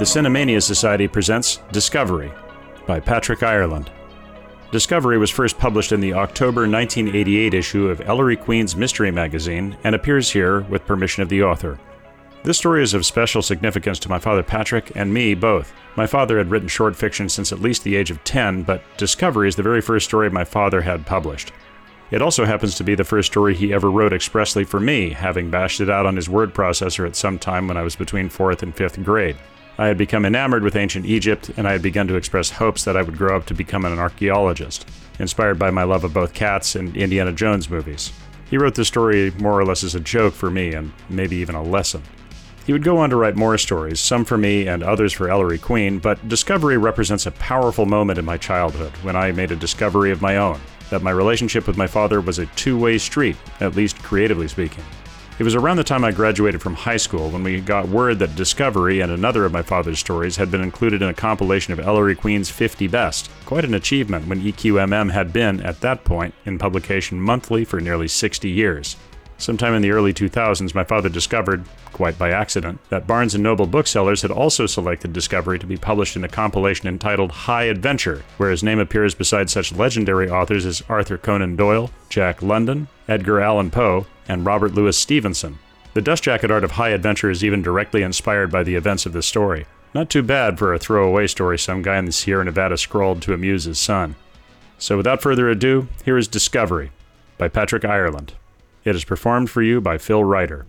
the Cinemania Society presents Discovery by Patrick Ireland. Discovery was first published in the October 1988 issue of Ellery Queen's Mystery Magazine and appears here with permission of the author. This story is of special significance to my father Patrick and me both. My father had written short fiction since at least the age of 10, but Discovery is the very first story my father had published. It also happens to be the first story he ever wrote expressly for me, having bashed it out on his word processor at some time when I was between 4th and 5th grade. I had become enamored with ancient Egypt, and I had begun to express hopes that I would grow up to become an archaeologist, inspired by my love of both cats and Indiana Jones movies. He wrote the story more or less as a joke for me, and maybe even a lesson. He would go on to write more stories, some for me and others for Ellery Queen, but Discovery represents a powerful moment in my childhood when I made a discovery of my own that my relationship with my father was a two way street, at least creatively speaking. It was around the time I graduated from high school when we got word that Discovery and another of my father's stories had been included in a compilation of Ellery Queen's 50 Best. Quite an achievement when EQMM had been, at that point, in publication monthly for nearly 60 years. Sometime in the early 2000s, my father discovered, quite by accident, that Barnes & Noble booksellers had also selected Discovery to be published in a compilation entitled High Adventure, where his name appears beside such legendary authors as Arthur Conan Doyle, Jack London, Edgar Allan Poe, and Robert Louis Stevenson. The dust jacket art of High Adventure is even directly inspired by the events of this story. Not too bad for a throwaway story some guy in the Sierra Nevada scrawled to amuse his son. So without further ado, here is Discovery by Patrick Ireland. It is performed for you by Phil Ryder.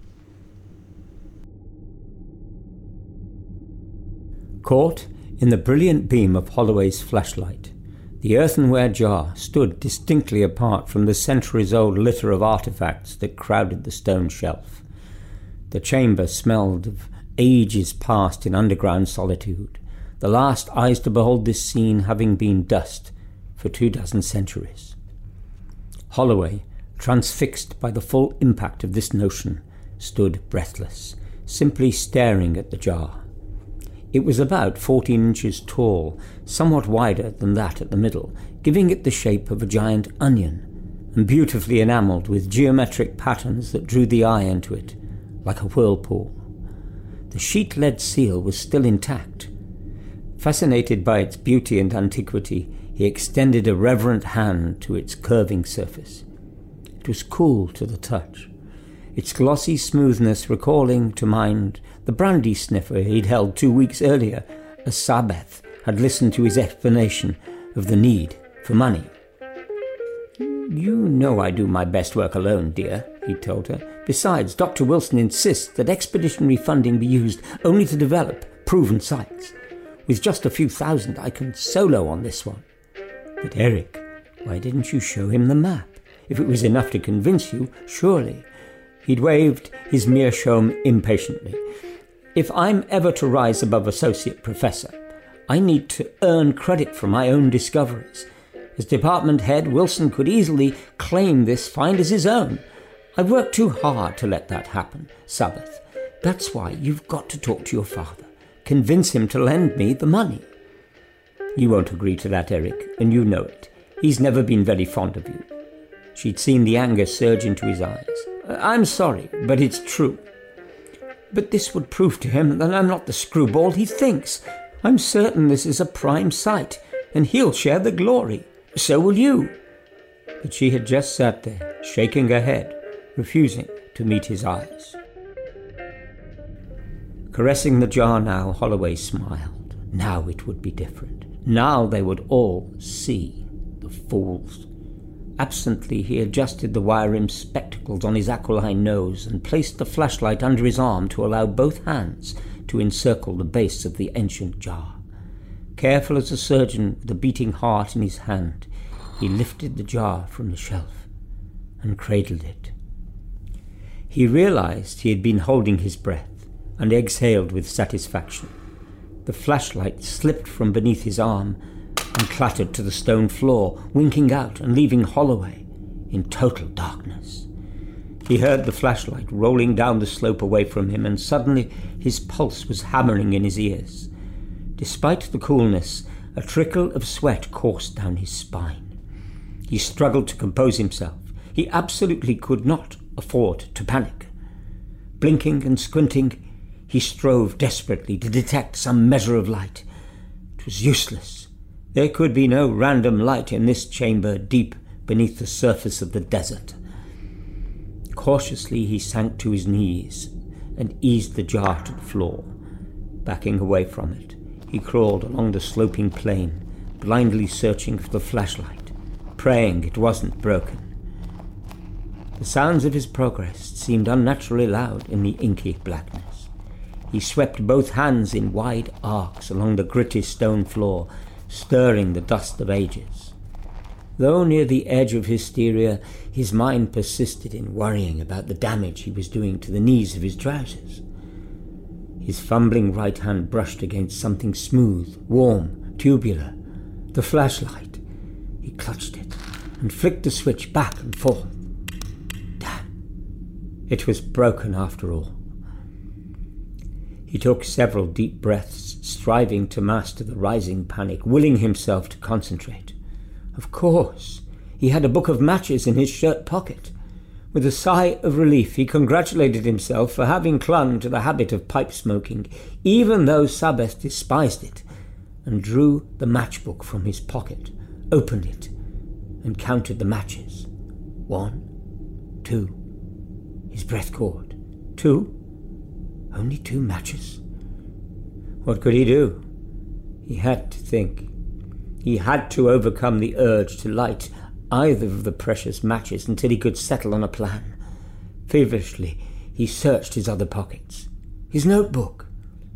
Caught in the brilliant beam of Holloway's flashlight, the earthenware jar stood distinctly apart from the centuries old litter of artifacts that crowded the stone shelf. The chamber smelled of ages past in underground solitude, the last eyes to behold this scene having been dust for two dozen centuries. Holloway transfixed by the full impact of this notion, stood breathless, simply staring at the jar. It was about fourteen inches tall, somewhat wider than that at the middle, giving it the shape of a giant onion, and beautifully enamelled with geometric patterns that drew the eye into it, like a whirlpool. The sheet lead seal was still intact. Fascinated by its beauty and antiquity, he extended a reverent hand to its curving surface. It was cool to the touch, its glossy smoothness recalling to mind the brandy sniffer he'd held two weeks earlier as Sabeth had listened to his explanation of the need for money. You know I do my best work alone, dear, he told her. Besides, Dr. Wilson insists that expeditionary funding be used only to develop proven sites. With just a few thousand, I can solo on this one. But Eric, why didn't you show him the map? If it was enough to convince you, surely. He'd waved his meerschaum impatiently. If I'm ever to rise above associate professor, I need to earn credit for my own discoveries. As department head, Wilson could easily claim this find as his own. I've worked too hard to let that happen, Sabeth. That's why you've got to talk to your father. Convince him to lend me the money. You won't agree to that, Eric, and you know it. He's never been very fond of you. She'd seen the anger surge into his eyes. I'm sorry, but it's true. But this would prove to him that I'm not the screwball he thinks. I'm certain this is a prime site, and he'll share the glory. So will you. But she had just sat there, shaking her head, refusing to meet his eyes. Caressing the jar now, Holloway smiled. Now it would be different. Now they would all see the fools. Absently, he adjusted the wire rimmed spectacles on his aquiline nose and placed the flashlight under his arm to allow both hands to encircle the base of the ancient jar. Careful as a surgeon with a beating heart in his hand, he lifted the jar from the shelf and cradled it. He realized he had been holding his breath and exhaled with satisfaction. The flashlight slipped from beneath his arm and clattered to the stone floor, winking out and leaving Holloway in total darkness. He heard the flashlight rolling down the slope away from him, and suddenly his pulse was hammering in his ears. Despite the coolness, a trickle of sweat coursed down his spine. He struggled to compose himself. He absolutely could not afford to panic. Blinking and squinting, He strove desperately to detect some measure of light. It was useless. There could be no random light in this chamber deep beneath the surface of the desert. Cautiously he sank to his knees and eased the jar to the floor. Backing away from it, he crawled along the sloping plain, blindly searching for the flashlight, praying it wasn't broken. The sounds of his progress seemed unnaturally loud in the inky blackness. He swept both hands in wide arcs along the gritty stone floor, stirring the dust of ages. Though near the edge of hysteria, his mind persisted in worrying about the damage he was doing to the knees of his trousers. His fumbling right hand brushed against something smooth, warm, tubular. The flashlight. He clutched it and flicked the switch back and forth. Damn. It was broken after all. He took several deep breaths, striving to master the rising panic, willing himself to concentrate. Of course, he had a book of matches in his shirt pocket. With a sigh of relief, he congratulated himself for having clung to the habit of pipe smoking, even though Sabeth despised it, and drew the matchbook from his pocket, opened it, and counted the matches. One, two. His breath caught. Two? Only two matches? What could he do? He had to think. He had to overcome the urge to light either of the precious matches until he could settle on a plan. Feverishly, he searched his other pockets. His notebook.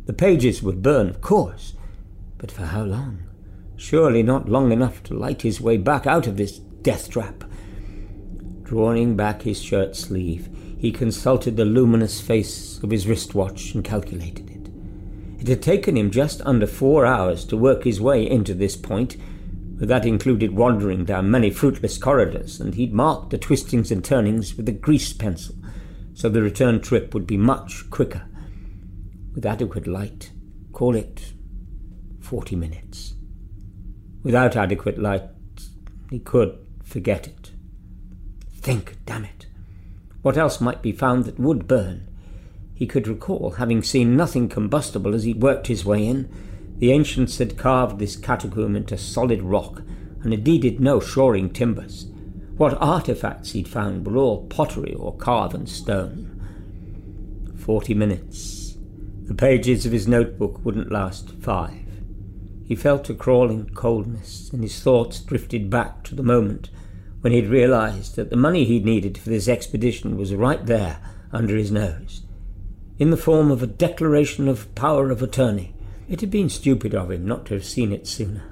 The pages would burn, of course, but for how long? Surely not long enough to light his way back out of this death trap. Drawing back his shirt sleeve, he consulted the luminous face of his wristwatch and calculated it. Had taken him just under four hours to work his way into this point, but that included wandering down many fruitless corridors, and he'd marked the twistings and turnings with a grease pencil, so the return trip would be much quicker. With adequate light, call it forty minutes. Without adequate light, he could forget it. Think, damn it. What else might be found that would burn? He could recall having seen nothing combustible as he worked his way in, the ancients had carved this catacomb into solid rock and had needed no shoring timbers. What artifacts he'd found were all pottery or carven stone. Forty minutes. The pages of his notebook wouldn't last five. He felt a crawling coldness, and his thoughts drifted back to the moment when he'd realized that the money he'd needed for this expedition was right there under his nose, in the form of a declaration of power of attorney it had been stupid of him not to have seen it sooner.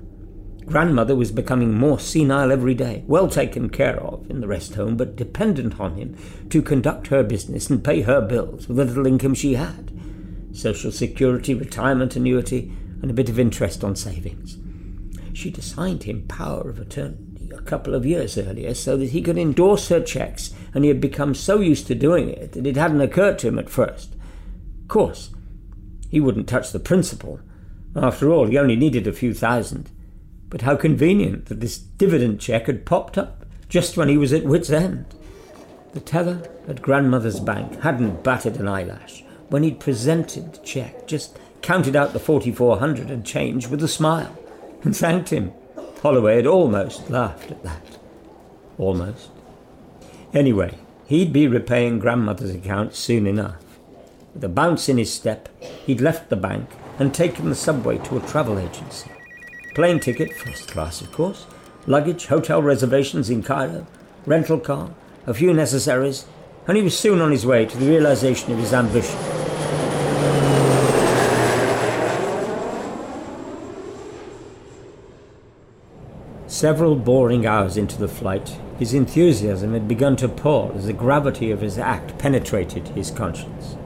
Grandmother was becoming more senile every day, well taken care of in the rest home, but dependent on him to conduct her business and pay her bills with the little income she had social security, retirement annuity, and a bit of interest on savings. She'd assigned him power of attorney a couple of years earlier so that he could endorse her checks, and he had become so used to doing it that it hadn't occurred to him at first. Of course, he wouldn't touch the principal. After all, he only needed a few thousand. But how convenient that this dividend cheque had popped up just when he was at wit's end. The teller at grandmother's bank hadn't batted an eyelash when he'd presented the cheque, just counted out the 4400 and change with a smile, and thanked him. Holloway had almost laughed at that. Almost. Anyway, he'd be repaying grandmother's account soon enough. With a bounce in his step, he'd left the bank and taken the subway to a travel agency. Plane ticket, first class of course, luggage, hotel reservations in Cairo, rental car, a few necessaries, and he was soon on his way to the realization of his ambition. Several boring hours into the flight, his enthusiasm had begun to pall as the gravity of his act penetrated his conscience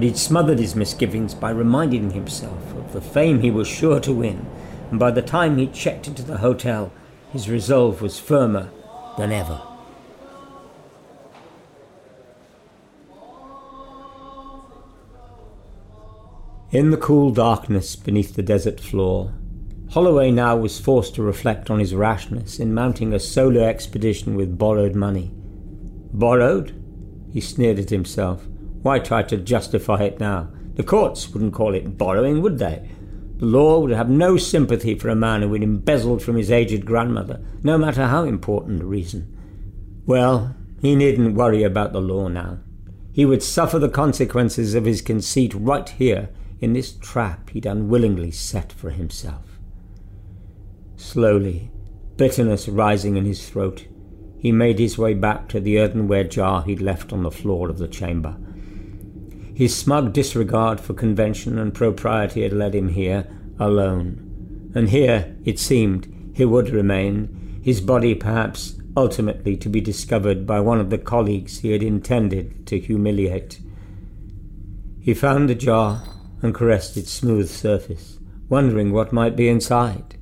but he'd smothered his misgivings by reminding himself of the fame he was sure to win, and by the time he checked into the hotel, his resolve was firmer than ever. In the cool darkness beneath the desert floor, Holloway now was forced to reflect on his rashness in mounting a solo expedition with borrowed money. Borrowed? He sneered at himself. Why try to justify it now? The courts wouldn't call it borrowing, would they? The law would have no sympathy for a man who had embezzled from his aged grandmother, no matter how important the reason. Well, he needn't worry about the law now. He would suffer the consequences of his conceit right here in this trap he'd unwillingly set for himself. Slowly, bitterness rising in his throat, he made his way back to the earthenware jar he'd left on the floor of the chamber. His smug disregard for convention and propriety had led him here alone, and here, it seemed, he would remain, his body perhaps ultimately to be discovered by one of the colleagues he had intended to humiliate. He found the jar and caressed its smooth surface, wondering what might be inside.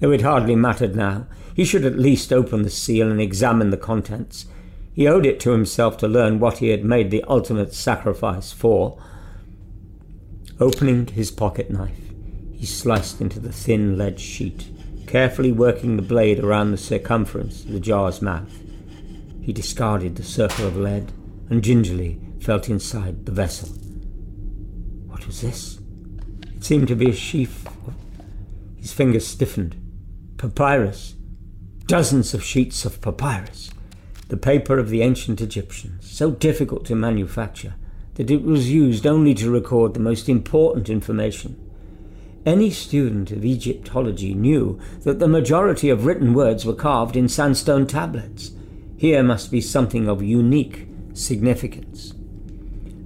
Though it hardly mattered now, he should at least open the seal and examine the contents. He owed it to himself to learn what he had made the ultimate sacrifice for. Opening his pocket knife, he sliced into the thin lead sheet carefully working the blade around the circumference of the jar's mouth. He discarded the circle of lead and gingerly felt inside the vessel. What was this? It seemed to be a sheaf. His fingers stiffened. Papyrus. Dozens of sheets of papyrus. The paper of the ancient Egyptians, so difficult to manufacture that it was used only to record the most important information any student of Egyptology knew that the majority of written words were carved in sandstone tablets. Here must be something of unique significance.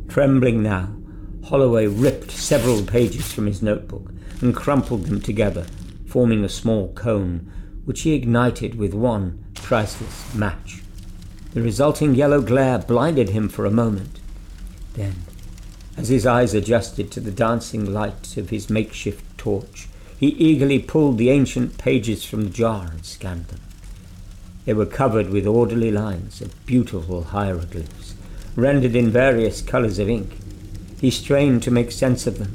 Trembling now, Holloway ripped several pages from his notebook and crumpled them together, forming a small cone, which he ignited with one priceless match. The resulting yellow glare blinded him for a moment. Then, as his eyes adjusted to the dancing light of his makeshift torch, he eagerly pulled the ancient pages from the jar and scanned them. They were covered with orderly lines of beautiful hieroglyphs, rendered in various colors of ink. He strained to make sense of them.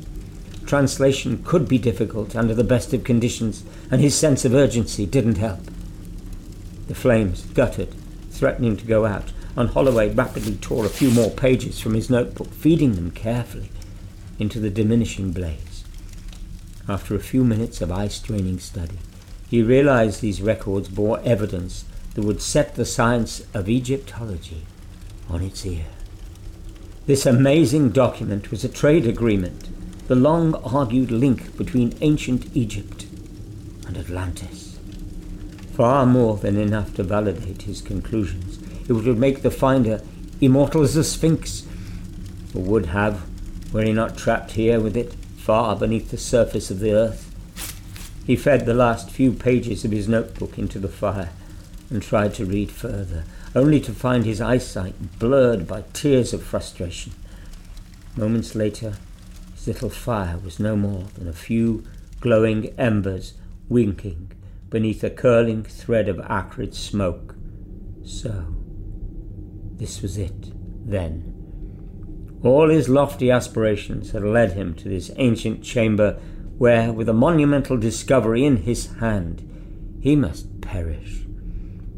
Translation could be difficult under the best of conditions, and his sense of urgency didn't help. The flames guttered, threatening to go out, and Holloway rapidly tore a few more pages from his notebook, feeding them carefully into the diminishing blaze. After a few minutes of eye straining study, he realized these records bore evidence that would set the science of Egyptology on its ear. This amazing document was a trade agreement, the long argued link between ancient Egypt and Atlantis. Far more than enough to validate his conclusions, it would make the finder immortal as the Sphinx, or would have, were he not trapped here with it far beneath the surface of the earth. He fed the last few pages of his notebook into the fire and tried to read further, only to find his eyesight blurred by tears of frustration. Moments later, his little fire was no more than a few glowing embers winking beneath a curling thread of acrid smoke. So, this was it, then. All his lofty aspirations had led him to this ancient chamber where, with a monumental discovery in his hand, he must perish,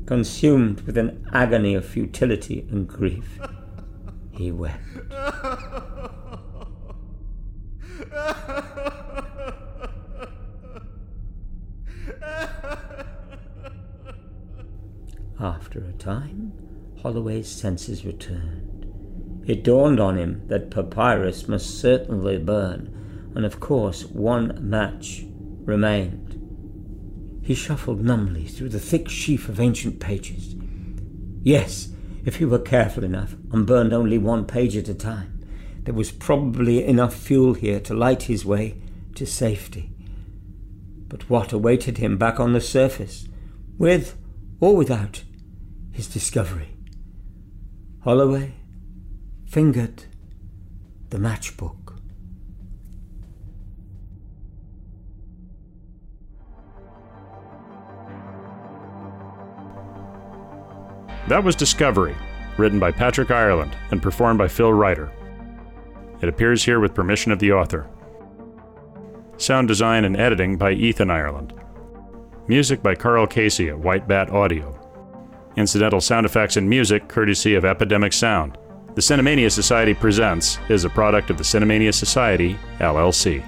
consumed with an agony of futility and grief. He wept. After a time, Holloway's senses returned. It dawned on him that papyrus must certainly burn, and of course one match remained. He shuffled numbly through the thick sheaf of ancient pages. Yes, if he were careful enough and burned only one page at a time, there was probably enough fuel here to light his way to safety. But what awaited him back on the surface, with or without his discovery? Holloway fingered the matchbook. That was Discovery, written by Patrick Ireland and performed by Phil Ryder. It appears here with permission of the author. Sound design and editing by Ethan Ireland. Music by Karl Casey at White Bat Audio. Incidental sound effects and music courtesy of Epidemic Sound The Cinemania Society Presents is a product of the Cinemania Society, LLC.